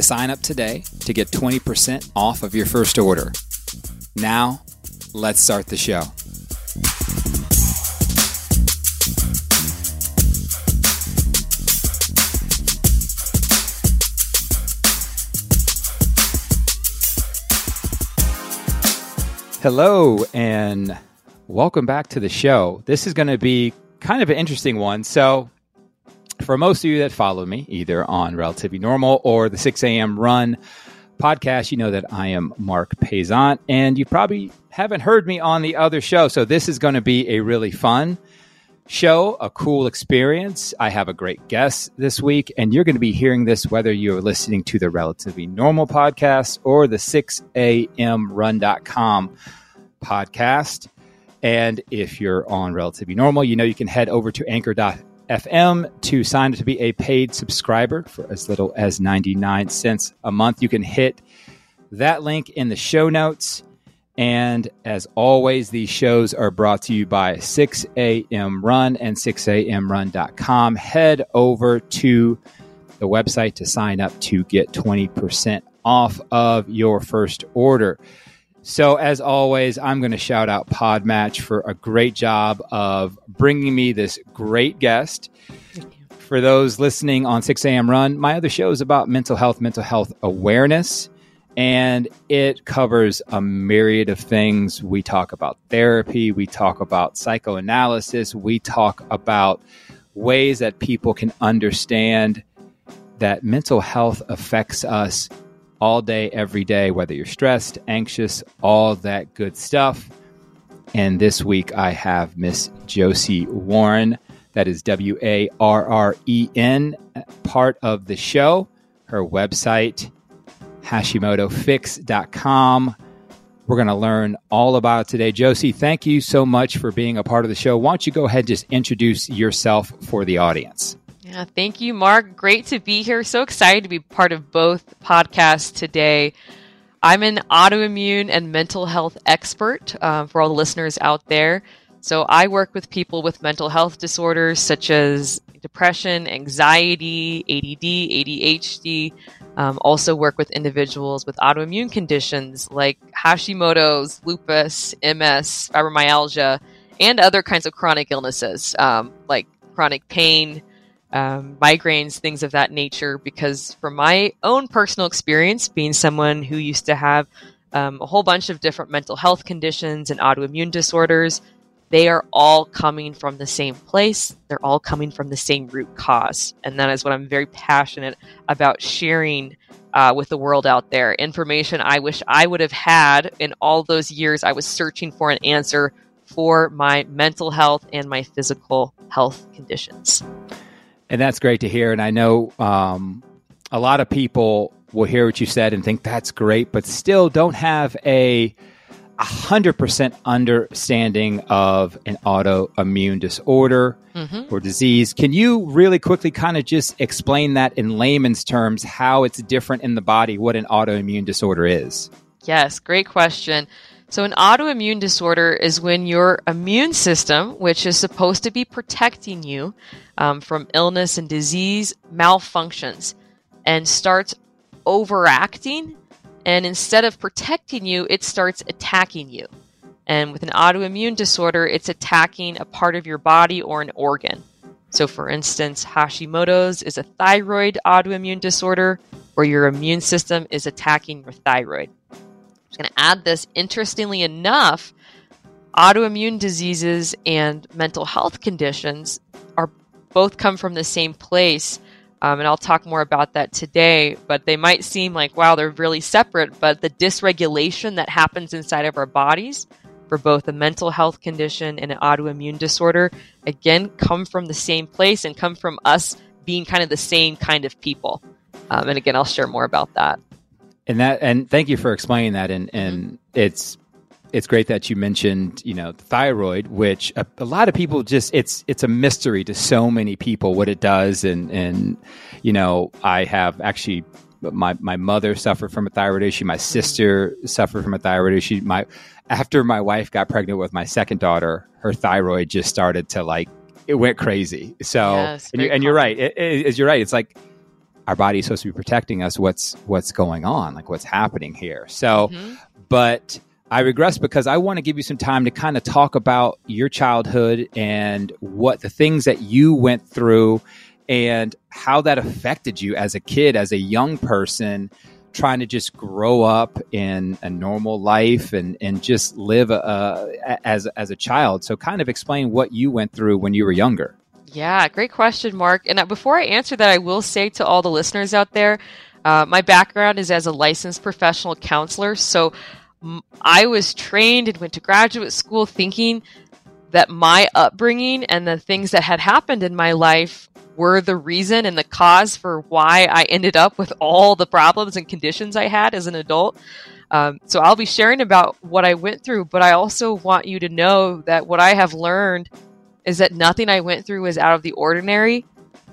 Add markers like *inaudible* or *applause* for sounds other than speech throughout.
to sign up today to get 20% off of your first order. Now, let's start the show. Hello, and welcome back to the show. This is going to be kind of an interesting one. So, for most of you that follow me, either on Relatively Normal or the 6 a.m. Run podcast, you know that I am Marc Paisant, and you probably haven't heard me on the other show. So, this is going to be a really fun show, a cool experience. I have a great guest this week, and you're going to be hearing this whether you're listening to the Relatively Normal podcast or the 6amrun.com podcast. And if you're on Relatively Normal, you know you can head over to anchor.fm to sign up to be a paid subscriber for as little as 99 cents a month. You can hit that link in the show notes. And as always, these shows are brought to you by 6am Run and 6amrun.com. Head over to the website to sign up to get 20% off of your first order. So, as always, I'm going to shout out Podmatch for a great job of bringing me this great guest. For those listening on 6 a.m. Run, my other show is about mental health, mental health awareness and it covers a myriad of things. We talk about therapy, we talk about psychoanalysis, we talk about ways that people can understand that mental health affects us all day, every day, whether you're stressed, anxious, all that good stuff. And this week I have Miss Josie Warren. That is W A R R E N, part of the show. Her website HashimotoFix.com. We're going to learn all about today. Josie, thank you so much for being a part of the show. Why don't you go ahead and just introduce yourself for the audience? Yeah, thank you, Marc. Great to be here. So excited to be part of both podcasts today. I'm an autoimmune and mental health expert uh, for all the listeners out there. So I work with people with mental health disorders such as depression, anxiety, ADD, ADHD, um, also work with individuals with autoimmune conditions like Hashimoto's, lupus, MS, fibromyalgia, and other kinds of chronic illnesses um, like chronic pain, um, migraines, things of that nature. Because from my own personal experience, being someone who used to have um, a whole bunch of different mental health conditions and autoimmune disorders, they are all coming from the same place. They're all coming from the same root cause. And that is what I'm very passionate about sharing uh, with the world out there. Information I wish I would have had in all those years I was searching for an answer for my mental health and my physical health conditions. And that's great to hear. And I know um, a lot of people will hear what you said and think that's great, but still don't have a 100% understanding of an autoimmune disorder mm-hmm. or disease. Can you really quickly kind of just explain that in layman's terms, how it's different in the body, what an autoimmune disorder is? Yes, great question. So, an autoimmune disorder is when your immune system, which is supposed to be protecting you um, from illness and disease, malfunctions and starts overacting and instead of protecting you, it starts attacking you. And with an autoimmune disorder, it's attacking a part of your body or an organ. So, for instance, Hashimoto's is a thyroid autoimmune disorder where your immune system is attacking your thyroid. Just going to add this. Interestingly enough, autoimmune diseases and mental health conditions are both come from the same place um, and I'll talk more about that today, but they might seem like, wow, they're really separate, but the dysregulation that happens inside of our bodies for both a mental health condition and an autoimmune disorder, again, come from the same place and come from us being kind of the same kind of people. Um, and again, I'll share more about that. And that, and thank you for explaining that. And and mm-hmm. it's it's great that you mentioned, you know, thyroid, which a, a, lot of people just it's it's a mystery to so many people what it does, and and you know, I have actually my my mother suffered from a thyroid issue, my sister suffered from a thyroid issue. My after my wife got pregnant with my second daughter, her thyroid just started to like it went crazy. So yes, and, you, and you're right, it, it, you're right. It's like our body's supposed to be protecting us. What's what's going on? Like what's happening here? So, mm-hmm. but I regress because I want to give you some time to kind of talk about your childhood and what the things that you went through and how that affected you as a kid, as a young person, trying to just grow up in a normal life and, and just live uh, as, as a child. So, kind of explain what you went through when you were younger. Yeah, great question, Marc. And uh, before I answer that, I will say to all the listeners out there, uh, my background is as a licensed professional counselor. So I was trained and went to graduate school thinking that my upbringing and the things that had happened in my life were the reason and the cause for why I ended up with all the problems and conditions I had as an adult. Um, so I'll be sharing about what I went through, but I also want you to know that what I have learned is that nothing I went through was out of the ordinary.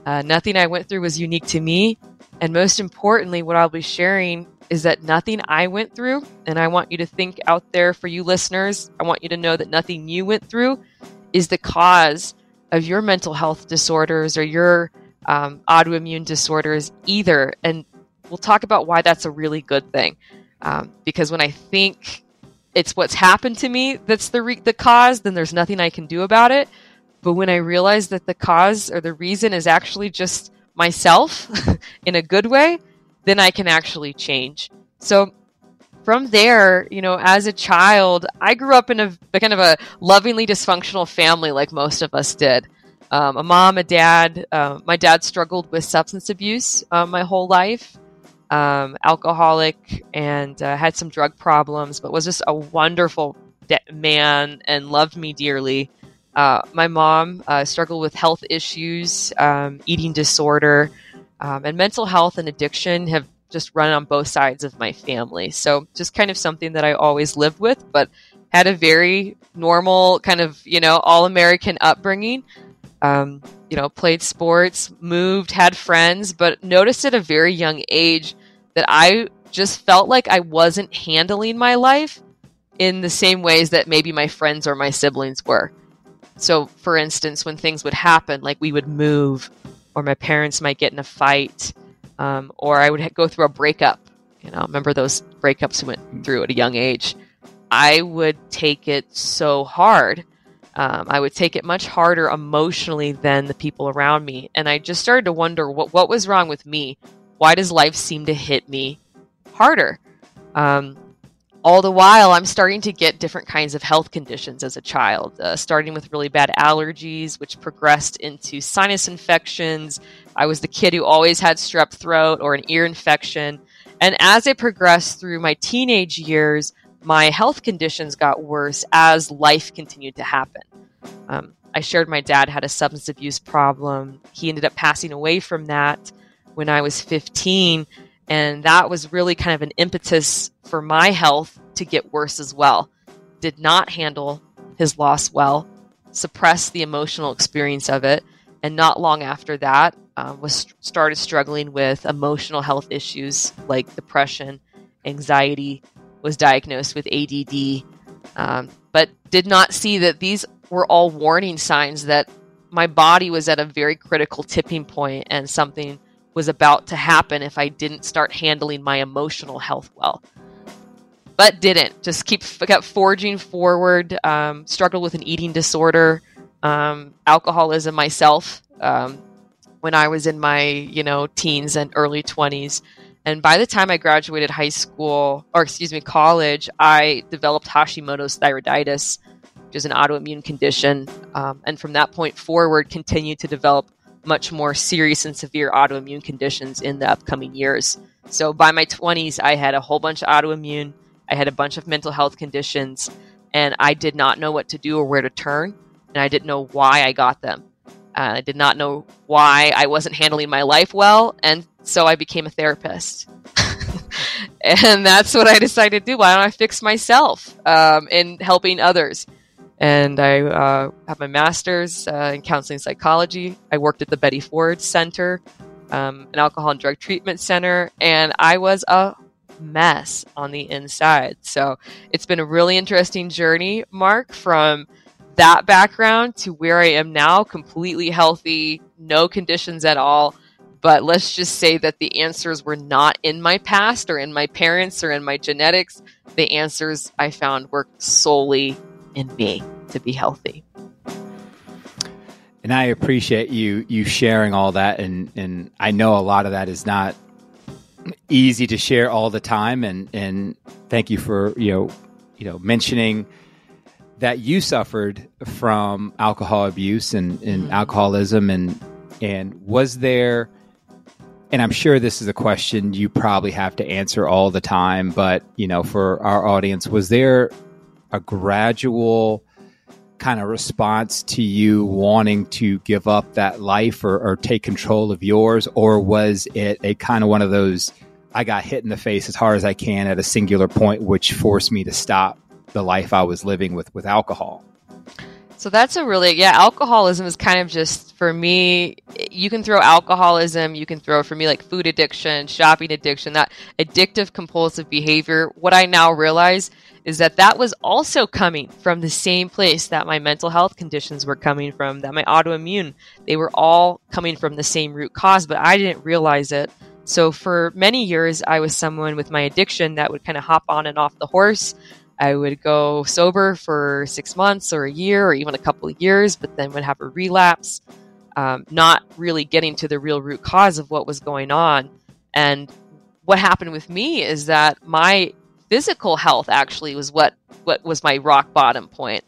Uh, nothing I went through was unique to me. And most importantly, what I'll be sharing is that nothing I went through, and I want you to think out there for you listeners, I want you to know that nothing you went through is the cause of your mental health disorders or your um, autoimmune disorders either. And we'll talk about why that's a really good thing. Um, because when I think it's what's happened to me that's the re- the cause, then there's nothing I can do about it. But when I realize that the cause or the reason is actually just myself *laughs* in a good way, then I can actually change. So from there, you know, as a child, I grew up in a, kind of a lovingly dysfunctional family, like most of us did. Um, a mom, a dad. Uh, my dad struggled with substance abuse uh, my whole life, um, alcoholic, and uh, had some drug problems, but was just a wonderful de- man and loved me dearly. Uh, my mom uh, struggled with health issues, um, eating disorder, um, and mental health and addiction have just run on both sides of my family. So just kind of something that I always lived with, but had a very normal kind of, you know, all American upbringing. Um, you know, played sports, moved, had friends, but noticed at a very young age that I just felt like I wasn't handling my life in the same ways that maybe my friends or my siblings were. So, for instance, when things would happen, like we would move or my parents might get in a fight, um, or I would go through a breakup. You know, remember those breakups we went through at a young age. I would take it so hard. Um, I would take it much harder emotionally than the people around me, and I just started to wonder what what was wrong with me. Why does life seem to hit me harder? Um, all the while, I'm starting to get different kinds of health conditions as a child, uh, starting with really bad allergies, which progressed into sinus infections. I was the kid who always had strep throat or an ear infection. And as I progressed through my teenage years, my health conditions got worse as life continued to happen. Um, I shared my dad had a substance abuse problem. He ended up passing away from that when I was 15. And that was really kind of an impetus for my health to get worse as well. Did not handle his loss well, suppressed the emotional experience of it, and not long after that, uh, was started struggling with emotional health issues like depression, anxiety, was diagnosed with ADD, um, but did not see that these were all warning signs that my body was at a very critical tipping point and something was about to happen if I didn't start handling my emotional health well. But didn't. Just keep kept forging forward. Um, struggled with an eating disorder, um, alcoholism myself um, when I was in my you know teens and early twenties. And by the time I graduated high school, or excuse me, college, I developed Hashimoto's thyroiditis, which is an autoimmune condition. Um, and from that point forward, continued to develop much more serious and severe autoimmune conditions in the upcoming years. So by my 20s, I had a whole bunch of autoimmune, I had a bunch of mental health conditions, and I did not know what to do or where to turn, and I didn't know why I got them. Uh, I did not know why I wasn't handling my life well, and So I became a therapist. *laughs* and that's what I decided to do. Why don't I fix myself um, in helping others? And I uh, have my master's uh, in counseling psychology. I worked at the Betty Ford Center, um, an alcohol and drug treatment center, and I was a mess on the inside. So it's been a really interesting journey, Marc, from that background to where I am now, completely healthy, no conditions at all. But let's just say that the answers were not in my past or in my parents or in my genetics. The answers I found were solely in me to be healthy. And I appreciate you you sharing all that and and I know a lot of that is not easy to share all the time and and thank you for you know you know mentioning that you suffered from alcohol abuse and, and mm-hmm. alcoholism and and was there and I'm sure this is a question you probably have to answer all the time but you know for our audience was there a gradual kind of response to you wanting to give up that life or, or take control of yours or was it a kind of one of those I got hit in the face as hard as I can at a singular point which forced me to stop the life I was living with with alcohol. So that's a really yeah, alcoholism is kind of just for me you can throw alcoholism, you can throw for me like food addiction, shopping addiction, that addictive compulsive behavior. What I now realize is that that was also coming from the same place that my mental health conditions were coming from, that my autoimmune, they were all coming from the same root cause, but I didn't realize it. So for many years I was someone with my addiction that would kind of hop on and off the horse. I would go sober for six months or a year or even a couple of years, but then would have a relapse, um, not really getting to the real root cause of what was going on. And what happened with me is that my physical health actually was what, what was my rock bottom point.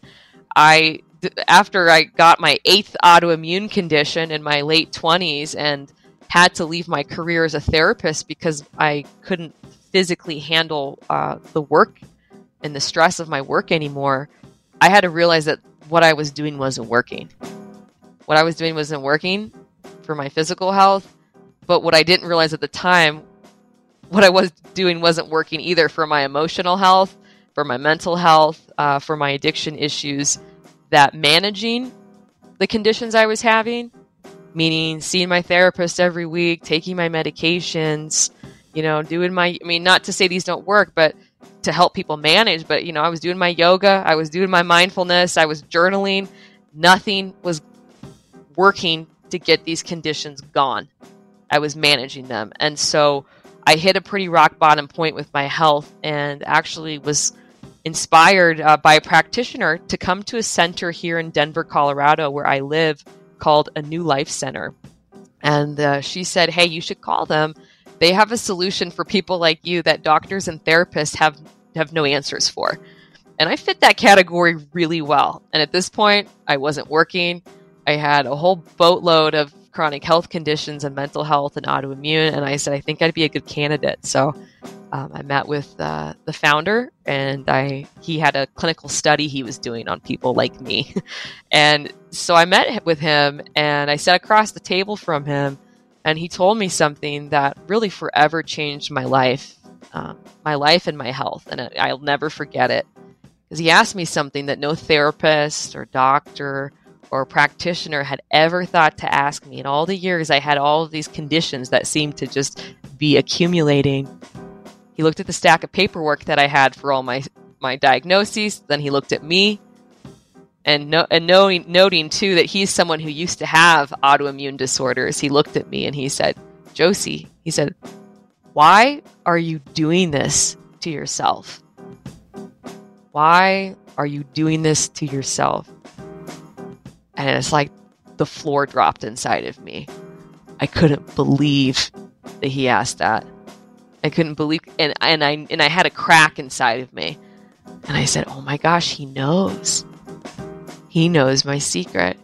I after I got my eighth autoimmune condition in my late 20s and had to leave my career as a therapist because I couldn't physically handle uh, the work and the stress of my work anymore, I had to realize that what I was doing wasn't working. What I was doing wasn't working for my physical health, but what I didn't realize at the time, what I was doing wasn't working either for my emotional health, for my mental health, uh, for my addiction issues. That managing the conditions I was having, meaning seeing my therapist every week, taking my medications, you know, doing my, I mean, not to say these don't work, but to help people manage, but you know, I was doing my yoga, I was doing my mindfulness, I was journaling. Nothing was working to get these conditions gone. I was managing them. And so I hit a pretty rock bottom point with my health and actually was inspired uh, by a practitioner to come to a center here in Denver, Colorado, where I live, called a New Life Center. And uh, she said, Hey, you should call them they have a solution for people like you that doctors and therapists have have no answers for. And I fit that category really well. And at this point, I wasn't working. I had a whole boatload of chronic health conditions and mental health and autoimmune. And I said, I think I'd be a good candidate. So um, I met with uh, the founder, and I he had a clinical study he was doing on people like me. *laughs* and so I met with him, and I sat across the table from him and he told me something that really forever changed my life, um, my life and my health, and I'll never forget it. Because he asked me something that no therapist or doctor or practitioner had ever thought to ask me. In all the years I had all of these conditions that seemed to just be accumulating. He looked at the stack of paperwork that I had for all my my diagnoses. Then he looked at me and no, and knowing noting too that he's someone who used to have autoimmune disorders, he looked at me and he said, "Josie," he said, "Why are you doing this to yourself? Why are you doing this to yourself?" And it's like the floor dropped inside of me. I couldn't believe that he asked that. I couldn't believe, and and I and I had a crack inside of me, and I said, "Oh my gosh, he knows." He knows my secret.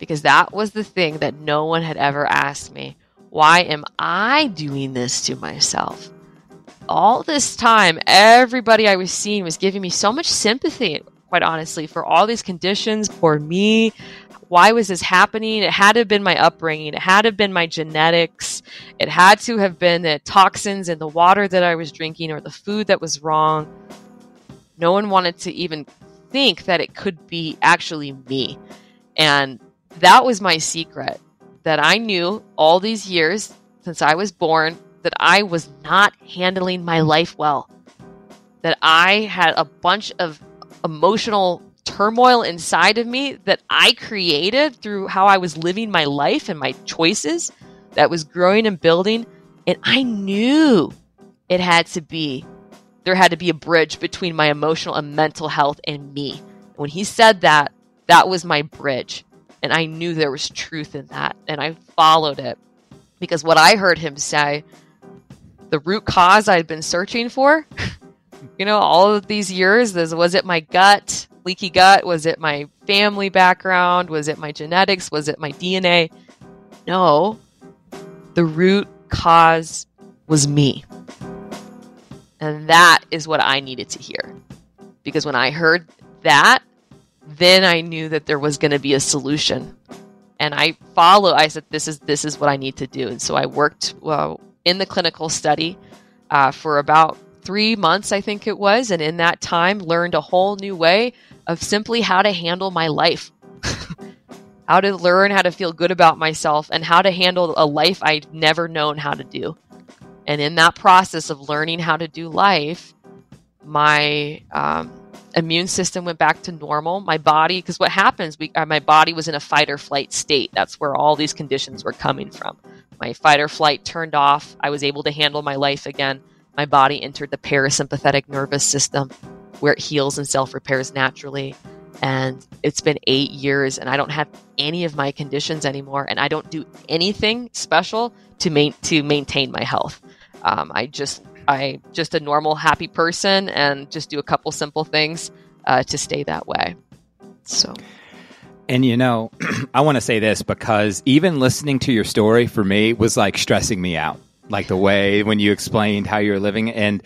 Because that was the thing that no one had ever asked me. Why am I doing this to myself? All this time, everybody I was seeing was giving me so much sympathy. Quite honestly, for all these conditions, for me. Why was this happening? It had to have been my upbringing. It had to have been my genetics. It had to have been the toxins in the water that I was drinking or the food that was wrong. No one wanted to even think that it could be actually me. And that was my secret that I knew all these years since I was born that I was not handling my life well. That I had a bunch of emotional turmoil inside of me that I created through how I was living my life and my choices that was growing and building. And I knew it had to be, there had to be a bridge between my emotional and mental health and me. When he said that, that was my bridge. And I knew there was truth in that. And I followed it because what I heard him say, the root cause I'd been searching for, *laughs* you know, all of these years, was it my gut, leaky gut? Was it my family background? Was it my genetics? Was it my DNA? No, the root cause was me. And that is what I needed to hear. Because when I heard that, then I knew that there was going to be a solution. And I follow. I said, "This is this is what I need to do." And so I worked well, in the clinical study uh, for about three months, I think it was, and in that time, learned a whole new way of simply how to handle my life, *laughs* how to learn how to feel good about myself, and how to handle a life I'd never known how to do. And in that process of learning how to do life, my um, immune system went back to normal. My body, because what happens, we, uh, my body was in a fight or flight state. That's where all these conditions were coming from. My fight or flight turned off. I was able to handle my life again. My body entered the parasympathetic nervous system where it heals and self repairs naturally. And it's been eight years, and I don't have any of my conditions anymore, and I don't do anything special to, to maintain my health. Um, I just I just a normal happy person and just do a couple simple things uh, to stay that way. So. And you know, *clears throat* I want to say this because even listening to your story for me was like stressing me out. Like the way when you explained how you're living and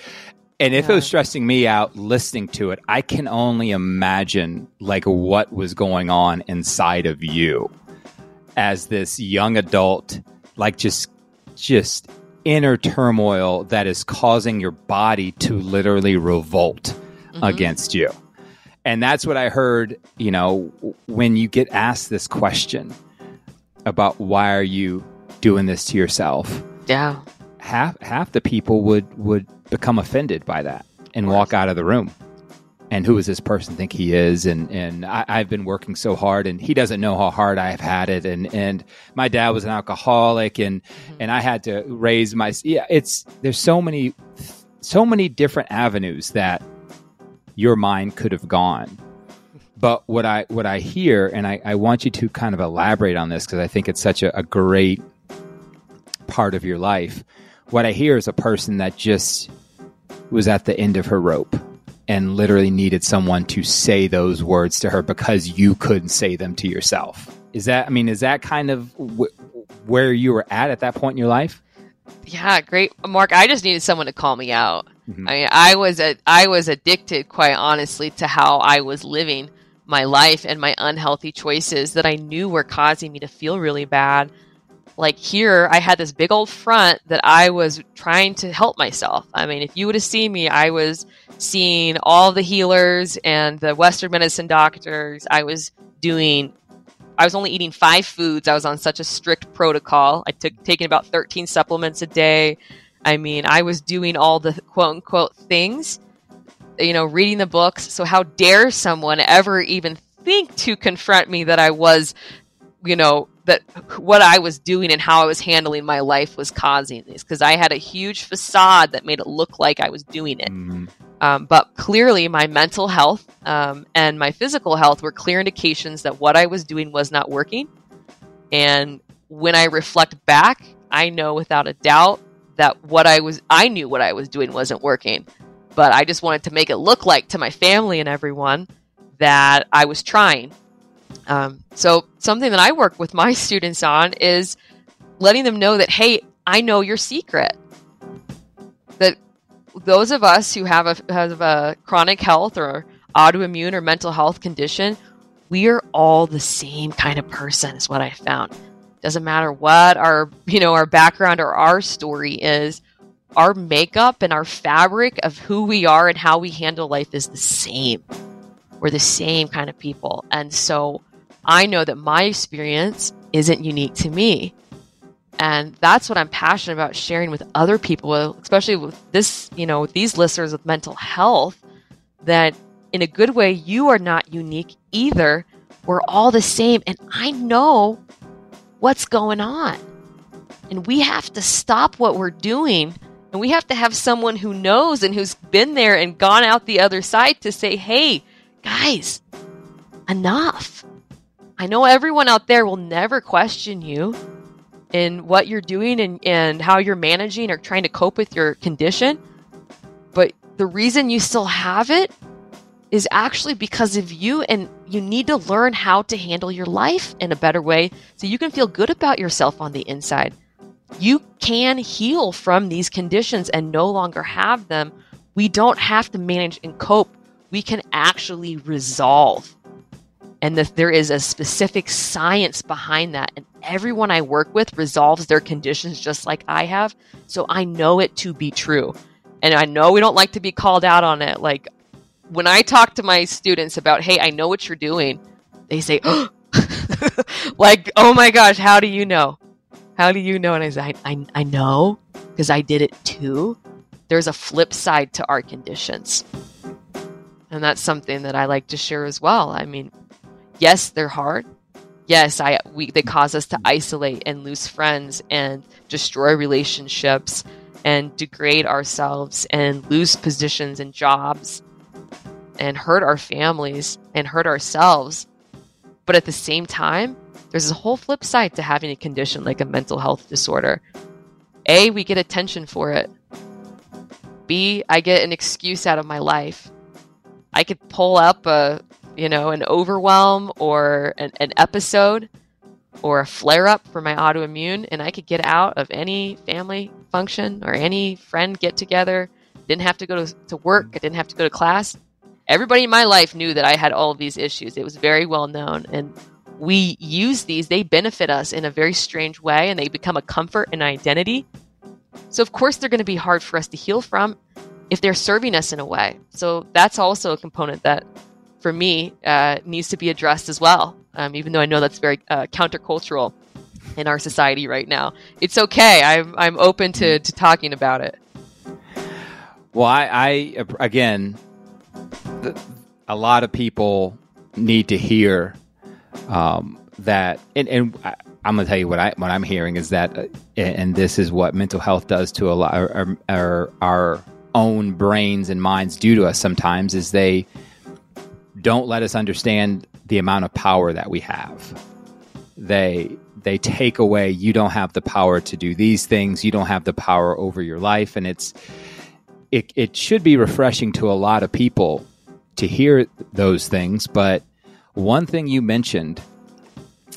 and if yeah. it was stressing me out listening to it, I can only imagine like what was going on inside of you as this young adult like just just inner turmoil that is causing your body to literally revolt mm-hmm. against you. And that's what I heard, you know, when you get asked this question about why are you doing this to yourself? Yeah. Half half the people would would become offended by that and walk out of the room. And who does this person think he is? And and I, have been working so hard and he doesn't know how hard I've had it. And and my dad was an alcoholic and mm-hmm. and I had to raise my yeah it's there's so many so many different avenues that your mind could have gone. But what I what I hear and I, I want you to kind of elaborate on this because I think it's such a, a great part of your life what I hear is a person that just was at the end of her rope and literally needed someone to say those words to her because you couldn't say them to yourself. Is that, I mean, is that kind of w- where you were at at that point in your life? Yeah, great, Marc. I just needed someone to call me out. Mm-hmm. I mean, I was a, I was addicted, quite honestly, to how I was living my life and my unhealthy choices that I knew were causing me to feel really bad like here i had this big old front that i was trying to help myself. I mean if you would have seen me i was seeing all the healers and the western medicine doctors. I was doing i was only eating five foods. I was on such a strict protocol. I took taking about 13 supplements a day. I mean i was doing all the quote unquote things you know reading the books. So how dare someone ever even think to confront me that i was you know that what I was doing and how I was handling my life was causing these because I had a huge facade that made it look like I was doing it. Mm-hmm. Um, but clearly, my mental health um, and my physical health were clear indications that what I was doing was not working. And when I reflect back, I know without a doubt that what I was, I knew what I was doing wasn't working. But I just wanted to make it look like to my family and everyone that I was trying um, so something that I work with my *laughs* students on is letting them know that, hey, I know your secret. That those of us who have a have a chronic health or autoimmune or mental health condition, we are all the same kind of person is what I found. Doesn't matter what our, you know, our background or our story is, our makeup and our fabric of who we are and how we handle life is the same. We're the same kind of people. And so I know that my experience isn't unique to me. And that's what I'm passionate about sharing with other people, especially with this, you know, these listeners with mental health, that in a good way, you are not unique either. We're all the same. And I know what's going on. And we have to stop what we're doing. And we have to have someone who knows and who's been there and gone out the other side to say, hey, guys, enough. I know everyone out there will never question you in what you're doing and, and how you're managing or trying to cope with your condition. But the reason you still have it is actually because of you, and you need to learn how to handle your life in a better way so you can feel good about yourself on the inside. You can heal from these conditions and no longer have them. We don't have to manage and cope. We can actually resolve. And that there is a specific science behind that. And everyone I work with resolves their conditions just like I have. So I know it to be true. And I know we don't like to be called out on it. Like when I talk to my students about, hey, I know what you're doing, they say, oh. *laughs* like, oh my gosh, how do you know? How do you know? And I say, I, I, I know because I did it too. There's a flip side to our conditions. And that's something that I like to share as well. I mean, yes, they're hard. Yes, I we they cause us to isolate and lose friends and destroy relationships and degrade ourselves and lose positions and jobs and hurt our families and hurt ourselves. But at the same time, there's a whole flip side to having a condition like a mental health disorder. A, we get attention for it. B, I get an excuse out of my life. I could pull up a, you know, an overwhelm or an, an episode or a flare up for my autoimmune, and I could get out of any family function or any friend get together. Didn't have to go to, to work. I didn't have to go to class everybody in my life knew that I had all of these issues. It was very well known. And we use these, they benefit us in a very strange way and they become a comfort and identity. So, of course, they're going to be hard for us to heal from if they're serving us in a way. So, that's also a component that, for me, uh, needs to be addressed as well, um, even though I know that's very uh, countercultural in our society right now. It's okay. I'm, I'm open to, to talking about it. Well, I, I again, a lot of people need to hear um, that, and, and I, am going to tell you what I what I'm hearing is that, uh, and this is what mental health does to a lot our, our own brains and minds do to us sometimes is they don't let us understand the amount of power that we have. They they take away you don't have the power to do these things, you don't have the power over your life and it's it, it should be refreshing to a lot of people to hear those things. But one thing you mentioned,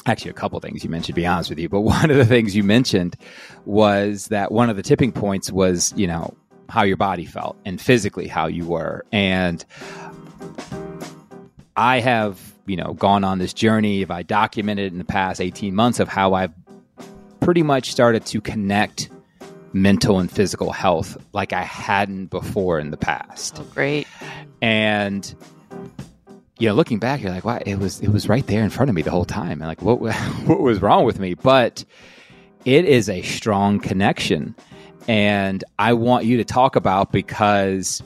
actually, a couple things you mentioned, to be honest with you, but *laughs* one of the things you mentioned was that one of the tipping points was, you know, how your body felt and physically how you were. And I have, you know, gone on this journey. If I documented in the past 18 months of how I've pretty much started to connect mental and physical health like I hadn't before in the past. Oh, great. And you know, looking back, you're like, wow, it was it was right there in front of me the whole time. And like, what *laughs* what was wrong with me? But it is a strong connection, and I want you to talk about because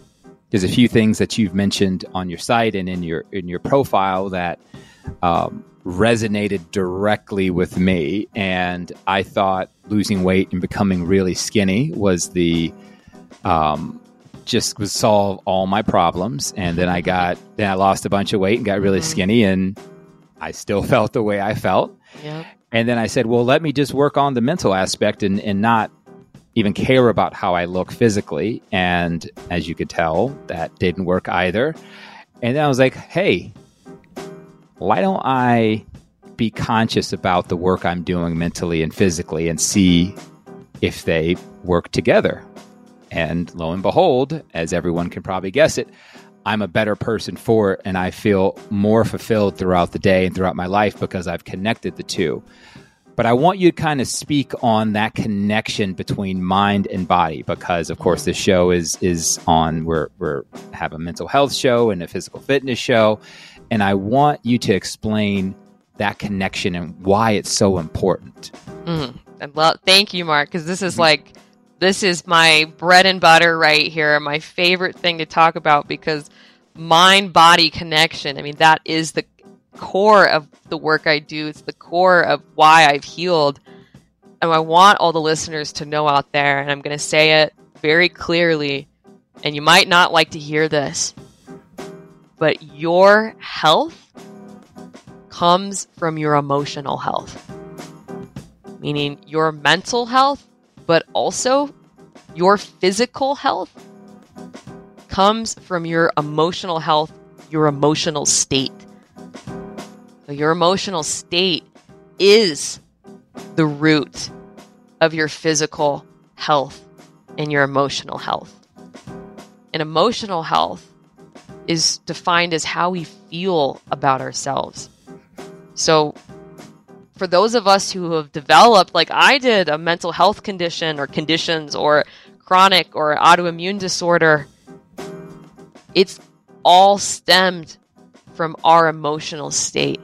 there's a few things that you've mentioned on your site and in your in your profile that um, resonated directly with me. And I thought losing weight and becoming really skinny was the um, just would solve all my problems. And then I got then I lost a bunch of weight and got really mm-hmm. skinny, and I still felt the way I felt. Yep. And then I said, well, let me just work on the mental aspect and, and not even care about how I look physically. And as you could tell, that didn't work either. And then I was like, hey, why don't I be conscious about the work I'm doing mentally and physically and see if they work together? And lo and behold, as everyone can probably guess it, I'm a better person for it and I feel more fulfilled throughout the day and throughout my life because I've connected the two. But I want you to kind of speak on that connection between mind and body because of course this show is is on we're we're have a mental health show and a physical fitness show and I want you to explain that connection and why it's so important. Mm, I love, thank you, Marc, because this is like this is my bread and butter right here, my favorite thing to talk about because mind body connection. I mean, that is the core of the work I do. It's the core of why I've healed. And I want all the listeners to know out there, and I'm going to say it very clearly, and you might not like to hear this, but your health comes from your emotional health. Meaning your mental health but also your physical health comes from your emotional health, your emotional state. So your emotional state is the root of your physical health and your emotional health. And emotional health is defined as how we feel about ourselves. So for those of us who have developed, like I did, a mental health condition or conditions or chronic or autoimmune disorder, it's all stemmed from our emotional state,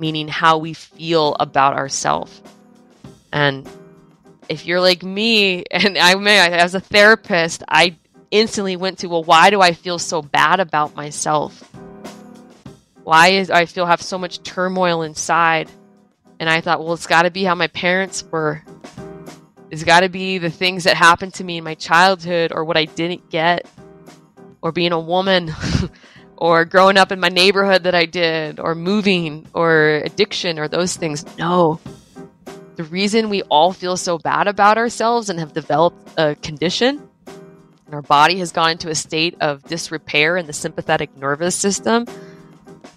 meaning how we feel about ourselves. And if you're like me, *laughs* and I may, as a therapist, I instantly went to, well, why do I feel so bad about myself? Why is I feel have so much turmoil inside? And I thought, well, it's got to be how my parents were. It's got to be the things that happened to me in my childhood or what I didn't get, or being a woman, *laughs* or growing up in my neighborhood that I did, or moving, or addiction, or those things. No. The reason we all feel so bad about ourselves and have developed a condition, and our body has gone into a state of disrepair in the sympathetic nervous system,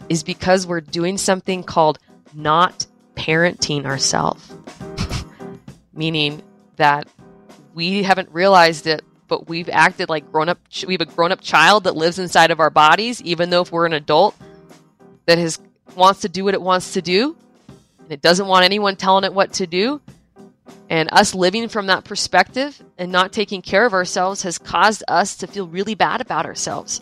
is because we're doing something called not parenting ourselves. *laughs* Meaning that we haven't realized it, but we've acted like grown up. We have a grown up child that lives inside of our bodies, even though if we're an adult that has wants to do what it wants to do, and it doesn't want anyone telling it what to do. And us living from that perspective and not taking care of ourselves has caused us to feel really bad about ourselves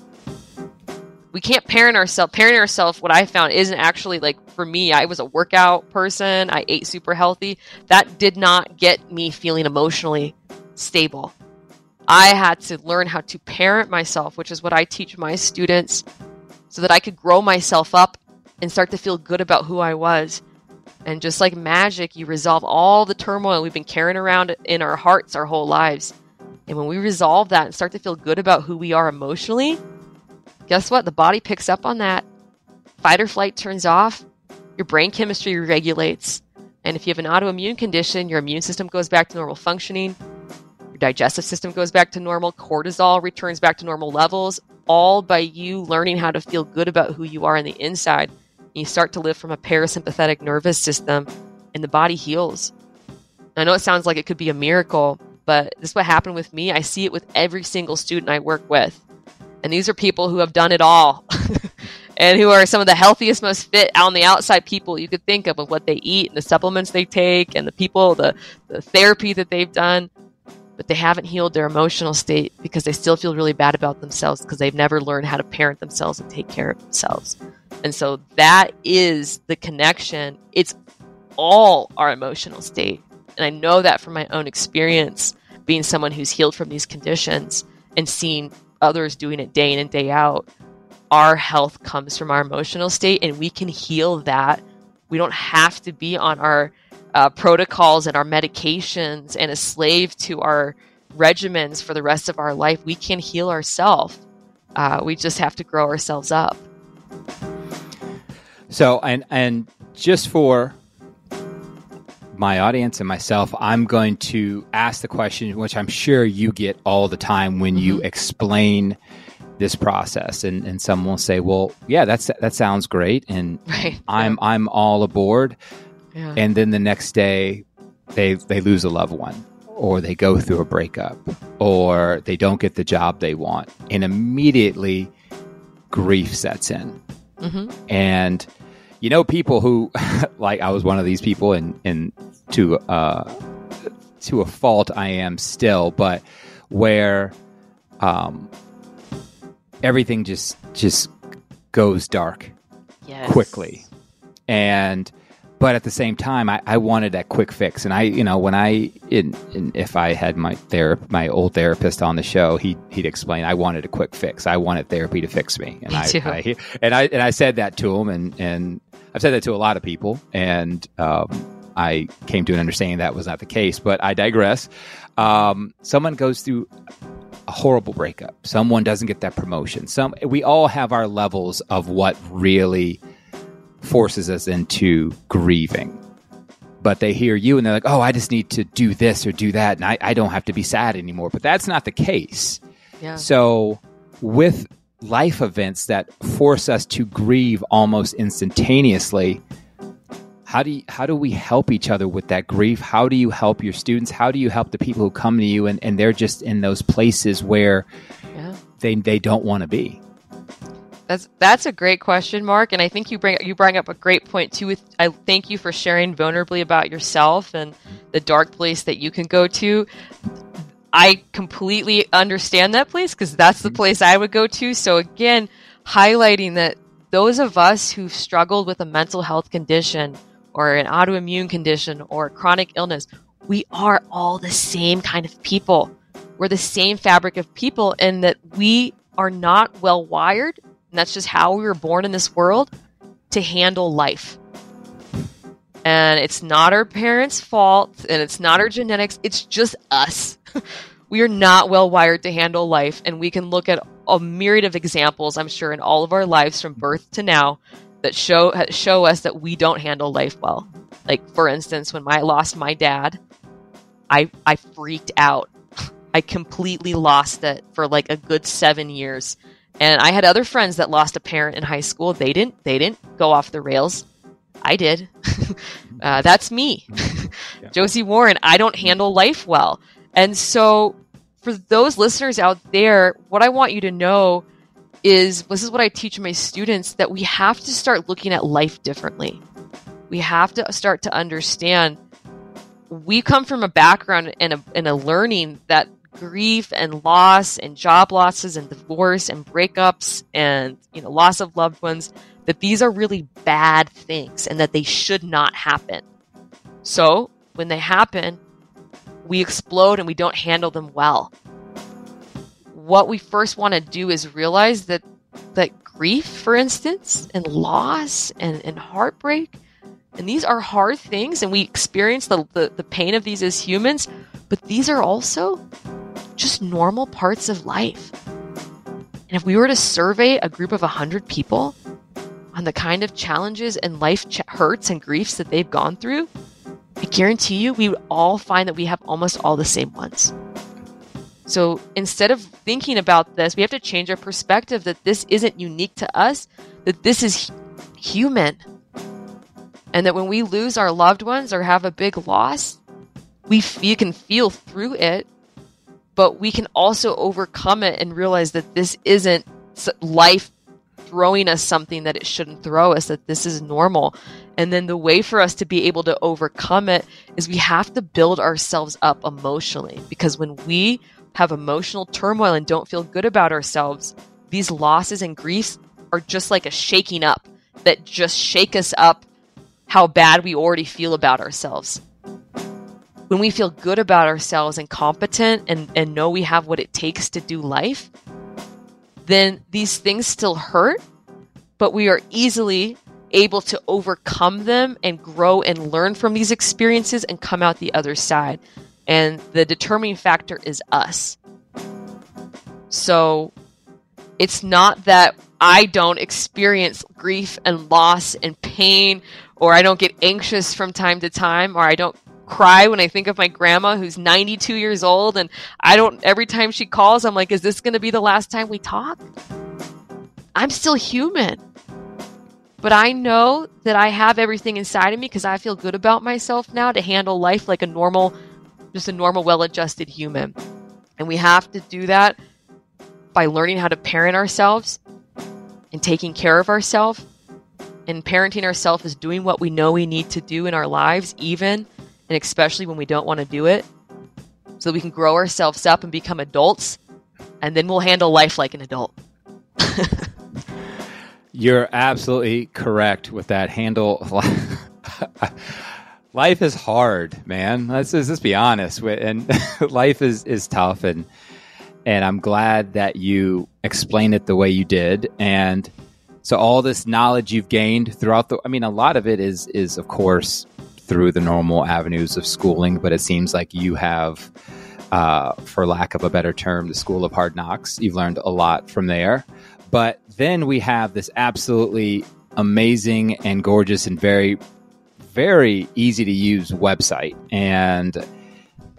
we can't parent ourselves. Parenting ourselves, what I found isn't actually like for me. I was a workout person. I ate super healthy. That did not get me feeling emotionally stable. I had to learn how to parent myself, which is what I teach my students, so that I could grow myself up and start to feel good about who I was. And just like magic, you resolve all the turmoil we've been carrying around in our hearts our whole lives. And when we resolve that and start to feel good about who we are emotionally, guess what? The body picks up on that. Fight or flight turns off. Your brain chemistry regulates. And if you have an autoimmune condition, your immune system goes back to normal functioning. Digestive system goes back to normal. Cortisol returns back to normal levels, all by you learning how to feel good about who you are on the inside. You start to live from a parasympathetic nervous system, and the body heals. I know it sounds like it could be a miracle, but this is what happened with me. I see it with every single student I work with. And these are people who have done it all *laughs* and who are some of the healthiest, most fit on the outside people you could think of of what they eat and the supplements they take and the people, the, the therapy that they've done. But they haven't healed their emotional state because they still feel really bad about themselves because they've never learned how to parent themselves and take care of themselves. And so that is the connection. It's all our emotional state. And I know that from my own experience, being someone who's healed from these conditions and seeing others doing it day in and day out, our health comes from our emotional state and we can heal that. We don't have to be on our uh, protocols and our medications and a slave to our regimens for the rest of our life. We can heal ourselves. Uh, we just have to grow ourselves up. So, and and just for my audience and myself, I'm going to ask the question, which I'm sure you get all the time when mm-hmm. you explain this process, and, and some will say, "Well, yeah, that's that sounds great," and *laughs* right. I'm. I'm all aboard. Yeah. And then the next day, they they lose a loved one, or they go through a breakup, or they don't get the job they want, and immediately grief sets in. hmm And you know, people who *laughs* like I was one of these people, and and to uh, to a fault, I am still, but where um, everything just just goes dark Yes. quickly and but at the same time I, I wanted that quick fix and i you know when i in, in if i had my ther- my old therapist on the show he he'd explain i wanted a quick fix i wanted therapy to fix me and Me I, too. I and i and i said that to him and and i've said that to a lot of people and um i came to an understanding that was not the case but i digress um someone goes through a horrible breakup. Someone doesn't get that promotion. Some we all have our levels of what really forces us into grieving. But they hear you and they're like, "Oh, I just need to do this or do that, and I, I don't have to be sad anymore." But that's not the case. Yeah. So, with life events that force us to grieve almost instantaneously, how do you, how do we help each other with that grief? How do you help your students? How do you help the people who come to you and, and they're just in those places where Yeah. they they don't want to be? That's that's a great question, Marc, and I think you bring you bring up a great point too. With I thank you for sharing vulnerably about yourself and the dark place that you can go to. I completely understand that place because that's the mm-hmm. place I would go to. So again, highlighting that those of us who've struggled with a mental health condition or an autoimmune condition or chronic illness, we are all the same kind of people. We're the same fabric of people, and that we are not well wired and that's just how we were born in this world to handle life. And it's not our parents' fault and it's not our genetics, it's just us. *laughs* we are not well wired to handle life, and we can look at a myriad of examples, I'm sure, in all of our lives from birth to now that show show us that we don't handle life well. Like for instance, when I lost my dad, I I freaked out. *laughs* I completely lost it for like a good 7 years. And I had other friends that lost a parent in high school. They didn't. They didn't go off the rails. I did. *laughs* uh, that's me, Yeah. *laughs* Josie Warren. I don't handle life well, and so for those listeners out there, what I want you to know is this is what I teach my students that we have to start looking at life differently. We have to start to understand. We come from a background and a, and a learning that grief and loss and job losses and divorce and breakups and you know loss of loved ones that these are really bad things and that they should not happen. So, when they happen, we explode and we don't handle them well. What we first want to do is realize that that grief, for instance, and loss and, and heartbreak, and these are hard things, and we experience the, the, the pain of these as humans, but these are also just normal parts of life. And if we were to survey a group of 100 people on the kind of challenges and life ch- hurts and griefs that they've gone through, I guarantee you we would all find that we have almost all the same ones. So instead of thinking about this, we have to change our perspective that this isn't unique to us, that this is hu- human. And that when we lose our loved ones or have a big loss, we f- can feel through it, but we can also overcome it and realize that this isn't life throwing us something that it shouldn't throw us, that this is normal. And then the way for us to be able to overcome it is we have to build ourselves up emotionally. Because when we have emotional turmoil and don't feel good about ourselves, these losses and griefs are just like a shaking up that just shake us up how bad we already feel about ourselves. When we feel good about ourselves and competent and, and know we have what it takes to do life, then these things still hurt, but we are easily able to overcome them and grow and learn from these experiences and come out the other side. And the determining factor is us. So it's not that I don't experience grief and loss and pain, or I don't get anxious from time to time, or I don't cry when I think of my grandma who's 92 years old and I don't every time she calls I'm like is this going to be the last time we talk? I'm still human. But I know that I have everything inside of me because I feel good about myself now to handle life like a normal just a normal well-adjusted human. And we have to do that by learning how to parent ourselves and taking care of ourselves and parenting ourselves is doing what we know we need to do in our lives, even and especially when we don't want to do it, so we can grow ourselves up and become adults, and then we'll handle life like an adult. *laughs* You're absolutely correct with that handle. *laughs* life is hard, man. Let's, let's just be honest. And *laughs* life is, is tough. And, and I'm glad that you explained it the way you did. And so all this knowledge you've gained throughout the, I mean, a lot of it is, is of course through the normal avenues of schooling, but it seems like you have, uh, for lack of a better term, the school of hard knocks. You've learned a lot from there. But then we have this absolutely amazing and gorgeous and very, very easy to use website. And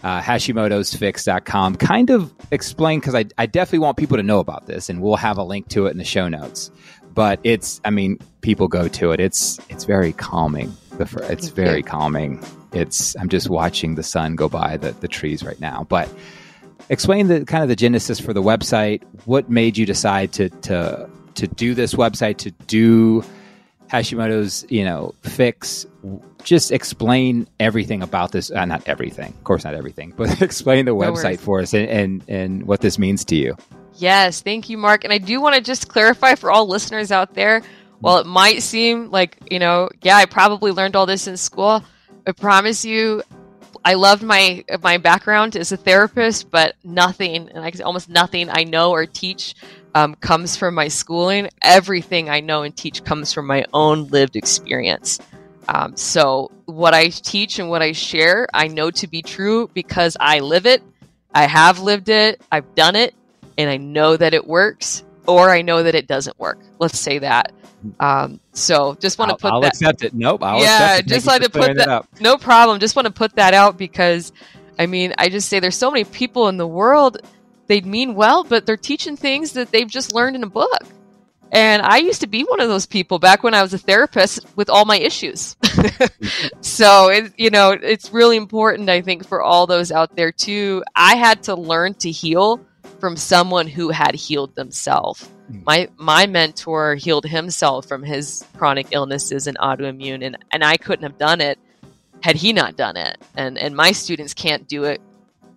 uh, Hashimotosfix.com kind of explain because I, I definitely want people to know about this, and we'll have a link to it in the show notes. But it's, I mean, people go to it. It's it's very calming. It's very calming. It's I'm just watching the sun go by the, the trees right now. But explain the kind of the genesis for the website. What made you decide to to to do this website to do Hashimoto's you know fix? Just explain everything about this. Uh, not everything, of course, not everything, but *laughs* explain the no website worries. for us and, and and what this means to you. Yes, thank you, Marc. And I do want to just clarify for all listeners out there. While it might seem like you know, yeah, I probably learned all this in school. I promise you, I loved my my background as a therapist, but nothing, like almost nothing I know or teach um, comes from my schooling. Everything I know and teach comes from my own lived experience. Um, so what I teach and what I share, I know to be true because I live it. I have lived it. I've done it, and I know that it works, or I know that it doesn't work. Let's say that. Um, so just want to put I'll that. accept it. Nope. I'll yeah, just like to put that. No problem. Just want to put that out because, I mean, I just say there's so many people in the world. They mean well, but they're teaching things that they've just learned in a book. And I used to be one of those people back when I was a therapist with all my issues. *laughs* so, it, you know, it's really important, I think, for all those out there too. I had to learn to heal from someone who had healed themselves. Mm. My my mentor healed himself from his chronic illnesses and autoimmune and, and I couldn't have done it had he not done it. And and my students can't do it.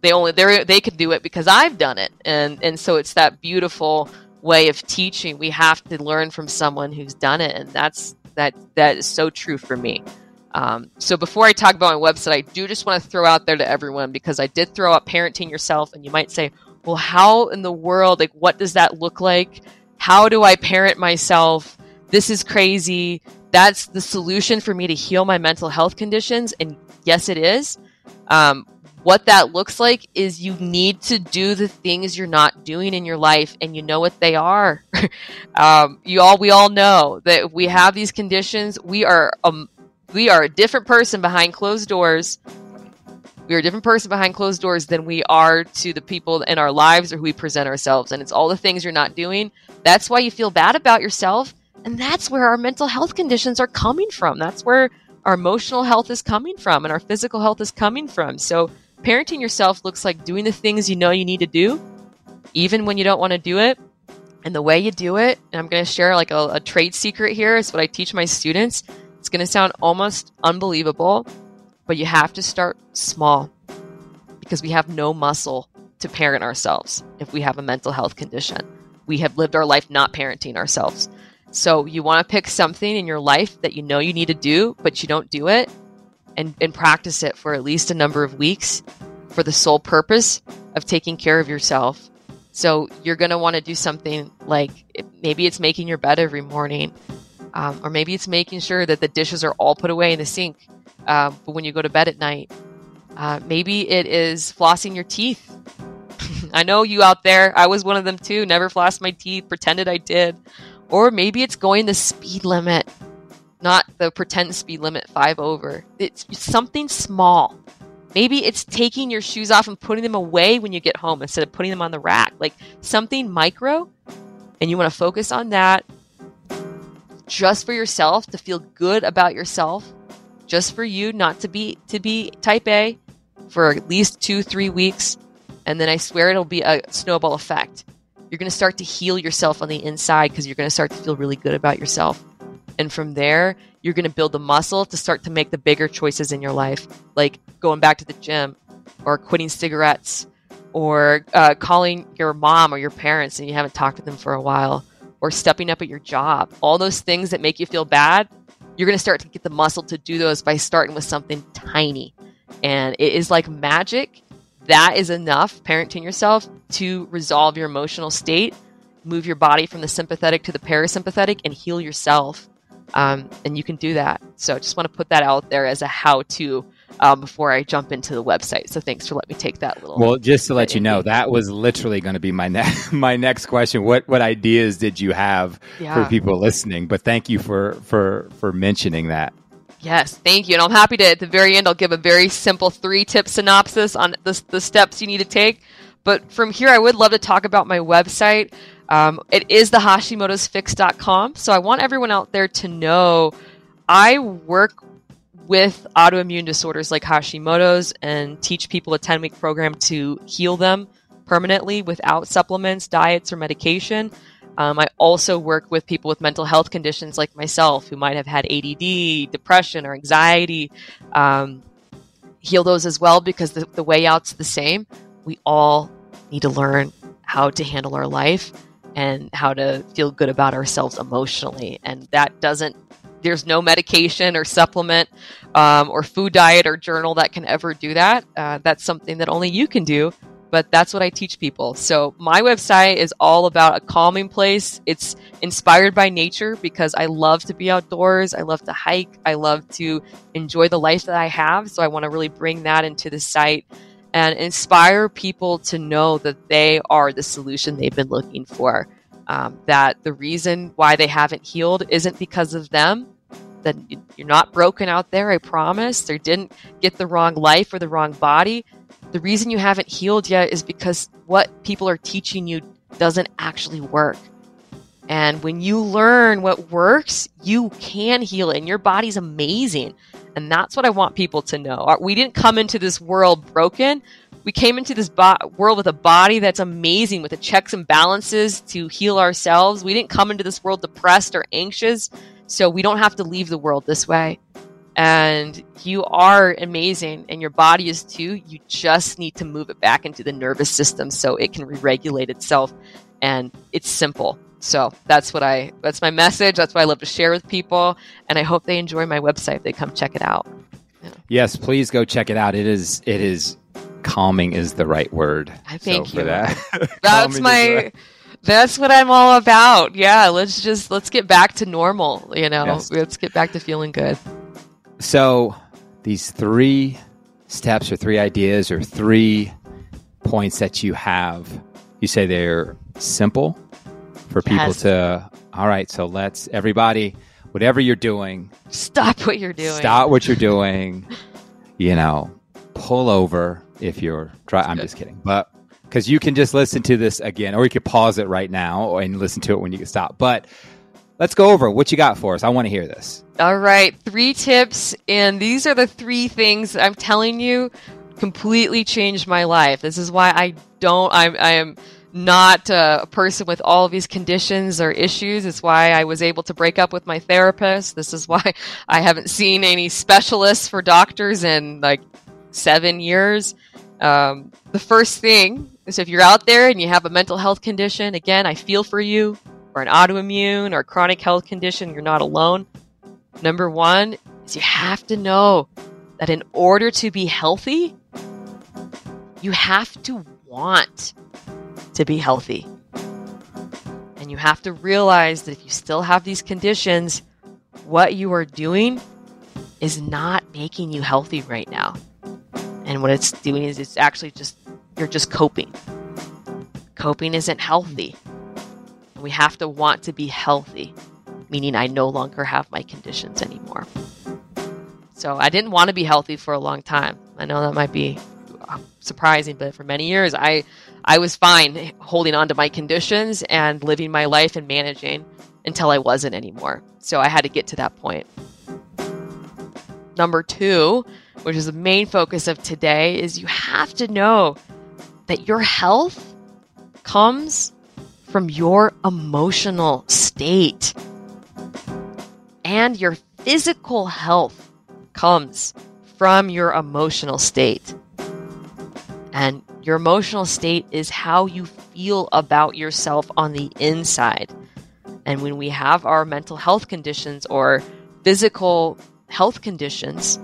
They only they they can do it because I've done it. And and so it's that beautiful way of teaching. We have to learn from someone who's done it and that's that that is so true for me. Um, so before I talk about my website, I do just want to throw out there to everyone because I did throw out parenting yourself, and you might say, well, how in the world, like, what does that look like? How do I parent myself? This is crazy. That's the solution for me to heal my mental health conditions. And yes, it is. Um, what that looks like is you need to do the things you're not doing in your life and you know what they are *laughs* um, you all we all know that we have these conditions we are um, we are a different person behind closed doors we are a different person behind closed doors than we are to the people in our lives or who we present ourselves. And it's all the things you're not doing. That's why you feel bad about yourself. And that's where our mental health conditions are coming from. That's where our emotional health is coming from and our physical health is coming from. So, parenting yourself looks like doing the things you know you need to do, even when you don't want to do it. And the way you do it, and I'm going to share like a, a trade secret here, is what I teach my students. It's going to sound almost unbelievable, but you have to start small because we have no muscle to parent ourselves if we have a mental health condition. We have lived our life not parenting ourselves. So you want to pick something in your life that you know you need to do, but you don't do it and, and practice it for at least a number of weeks for the sole purpose of taking care of yourself. So you're going to want to do something like maybe it's making your bed every morning, um, or maybe it's making sure that the dishes are all put away in the sink uh, when you go to bed at night. Uh, maybe it is flossing your teeth. *laughs* I know you out there. I was one of them too. Never flossed my teeth, pretended I did. Or maybe it's going the speed limit, not the pretend speed limit five over. It's something small. Maybe it's taking your shoes off and putting them away when you get home instead of putting them on the rack. Like something micro, and you want to focus on that just for yourself to feel good about yourself just for you not to be to be type A for at least two, three weeks, and then I swear it'll be a snowball effect. You're you're going to start to heal yourself on the inside because you're going to start to feel really good about yourself. And from there, you're going to build the muscle to start to make the bigger choices in your life, like going back to the gym or quitting cigarettes or uh, calling your mom or your parents and you haven't talked to them for a while or stepping up at your job. All those things that make you feel bad, you're going to start to get the muscle to do those by starting with something tiny. And it is like magic. That is enough, parenting yourself, to resolve your emotional state, move your body from the sympathetic to the parasympathetic, and heal yourself. Um, and you can do that. So I just want to put that out there as a how to um, before I jump into the website. So thanks for letting me take that little. Well, just to let you know, that was literally going to be my *laughs* ne- my next question. What what ideas did you have yeah. for people listening? But thank you for for for mentioning that. Yes, thank you. And I'm happy to at the very end I'll give a very simple three tip synopsis on the the steps you need to take. But from here, I would love to talk about my website. Um, it is the Hashimotosfix.com. So I want everyone out there to know I work with autoimmune disorders like Hashimoto's and teach people a 10 week program to heal them permanently without supplements, diets, or medication. Um, I also work with people with mental health conditions like myself who might have had ADD, depression, or anxiety. Um, heal those as well because the, the way out's the same. We all need to learn how to handle our life and how to feel good about ourselves emotionally. And that doesn't there's no medication or supplement um, or food diet or journal that can ever do that. Uh, that's something that only you can do. But that's what I teach people. So my website is all about a calming place. It's inspired by nature because I love to be outdoors. I love to hike. I love to enjoy the life that I have. So I want to really bring that into the site and inspire people to know that they are the solution they've been looking for. Um, that the reason why they haven't healed isn't because of them, that you're not broken out there, I promise. They didn't get the wrong life or the wrong body. The reason you haven't healed yet is because what people are teaching you doesn't actually work. And when you learn what works, you can heal it, and your body's amazing. And that's what I want people to know. We didn't come into this world broken. We came into this bo- world with a body that's amazing, with the checks and balances to heal ourselves. We didn't come into this world depressed or anxious. So we don't have to leave the world this way. And you are amazing, and your body is too. You just need to move it back into the nervous system so it can re regulate itself. And it's simple. So that's what I that's my message. That's what I love to share with people. And I hope they enjoy my website. if They come check it out. Yeah. Yes, please go check it out. It is it is calming is the right word. I thank so you. For that. that's *laughs* my that's what I'm all about. Yeah, let's just let's get back to normal, you know. Yes. Let's get back to feeling good. So, these three steps or three ideas or three points that you have, you say they're simple for people yes. to all right, so let's everybody whatever you're doing, stop what you're doing. Stop what you're doing. you know, pull over if you're try I'm just kidding. But because you can just listen to this again, or you could pause it right now and listen to it when you can stop. But let's go over what you got for us. I want to hear this. All right, three tips, and these are the three things I'm telling you completely changed my life. This is why I don't. I'm. I am not uh, a person with all these conditions or issues. It's why I was able to break up with my therapist. This is why *laughs* I haven't seen any specialists for doctors in like seven years. Um, the first thing is if you're out there and you have a mental health condition, again, I feel for you, or an autoimmune or chronic health condition, you're not alone. Number one is you have to know that in order to be healthy, you have to want to be healthy. And you have to realize that if you still have these conditions, what you are doing is not making you healthy right now. And what it's doing is it's actually just, you're just coping. Coping isn't healthy. We have to want to be healthy, meaning I no longer have my conditions anymore. So I didn't want to be healthy for a long time. I know that might be uh, surprising, but for many years, I I was fine holding on to my conditions and living my life and managing until I wasn't anymore. So I had to get to that point. Number two, which is the main focus of today, is you have to know that your health comes from your emotional state. And your physical health comes from your emotional state. And your emotional state is how you feel about yourself on the inside. And when we have our mental health conditions or physical health conditions,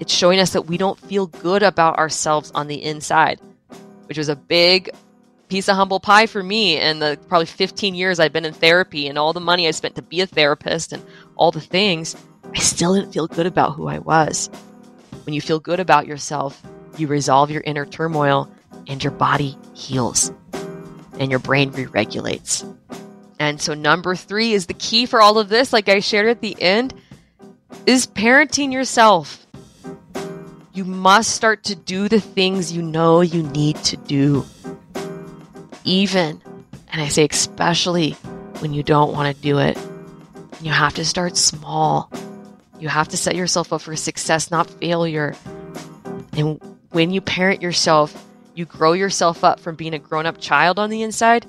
it's showing us that we don't feel good about ourselves on the inside, which was a big piece of humble pie for me in the probably 15 years I've been in therapy and all the money I spent to be a therapist and all the things. I still didn't feel good about who I was. When you feel good about yourself, you resolve your inner turmoil and your body heals and your brain re regulates. And so, number three is the key for all of this, like I shared at the end, is parenting yourself. You must start to do the things you know you need to do. Even, and I say especially, when you don't want to do it. You have to start small. You have to set yourself up for success, not failure. And when you parent yourself, you grow yourself up from being a grown up child on the inside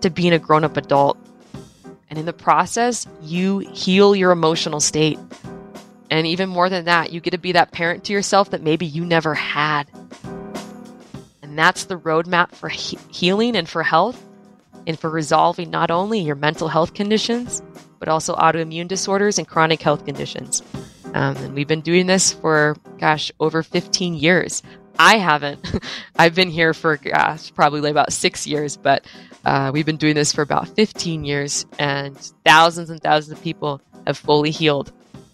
to being a grown up adult. And in the process, you heal your emotional state. And even more than that, you get to be that parent to yourself that maybe you never had. And that's the roadmap for he- healing and for health and for resolving not only your mental health conditions, but also autoimmune disorders and chronic health conditions. Um, and we've been doing this for, gosh, over 15 years. I haven't. *laughs* I've been here for, gosh, probably about six years, but uh, we've been doing this for about 15 years, and thousands and thousands of people have fully healed,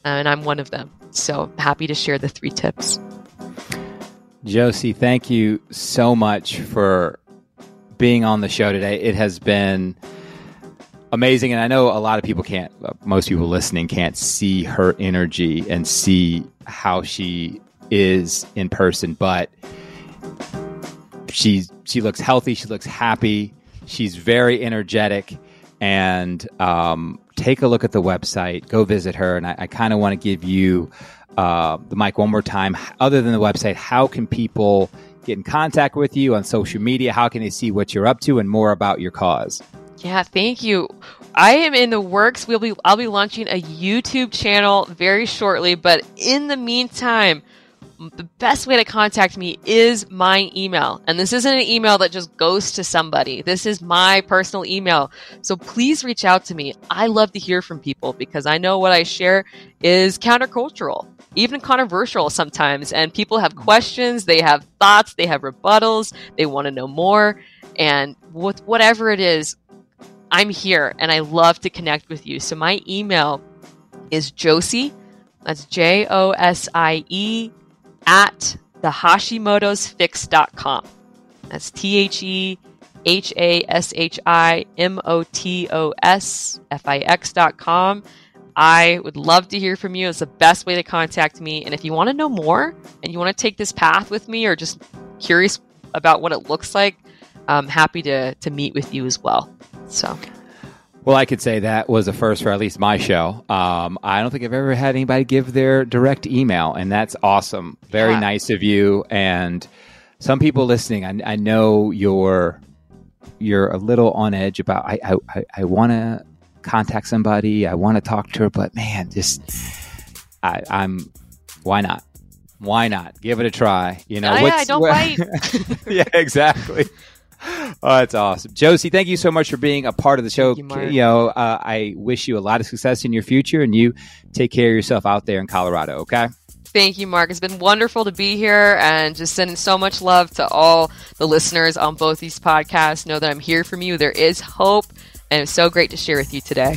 and I'm one of them. So happy to share the three tips. Josie, thank you so much for being on the show today. It has been amazing. And I know a lot of people can't, uh, most people listening can't see her energy and see how she is in person, but she she looks healthy. She looks happy. She's very energetic. And um, take a look at the website. Go visit her. And I, I kind of want to give you uh, the mic one more time. Other than the website, how can people get in contact with you on social media? How can they see what you're up to and more about your cause? Yeah, thank you. I am in the works. We'll be I'll be launching a YouTube channel very shortly, but in the meantime, the best way to contact me is my email. And this isn't an email that just goes to somebody. This is my personal email. So please reach out to me. I love to hear from people because I know what I share is countercultural, even controversial sometimes. And people have questions, they have thoughts, they have rebuttals, they want to know more. And with whatever it is, I'm here and I love to connect with you. So my email is Josie, that's J O S I E, at the Hashimotosfix.com. That's T H E H A S H I M O T O S F I X.com. I would love to hear from you. It's the best way to contact me. And if you want to know more and you want to take this path with me or just curious about what it looks like, I'm happy to, to meet with you as well. So. Well, I could say that was a first for at least my show. Um, I don't think I've ever had anybody give their direct email, and that's awesome. Very yeah. nice of you. And some people listening, I, I, know you're you're a little on edge about. I I, I want to contact somebody. I want to talk to her, but man, just I, I'm. Why not? Why not? Give it a try. You know, oh, yeah, don't bite. *laughs* yeah, exactly. *laughs* oh, that's awesome, Josie. Thank you so much for being a part of the show. You, you, know, uh, I wish you a lot of success in your future, and you take care of yourself out there in Colorado. Okay. Thank you, Marc. It's been wonderful to be here and just sending so much love to all the listeners on both these podcasts. Know that I'm here from you. There is hope, and it's so great to share with you today.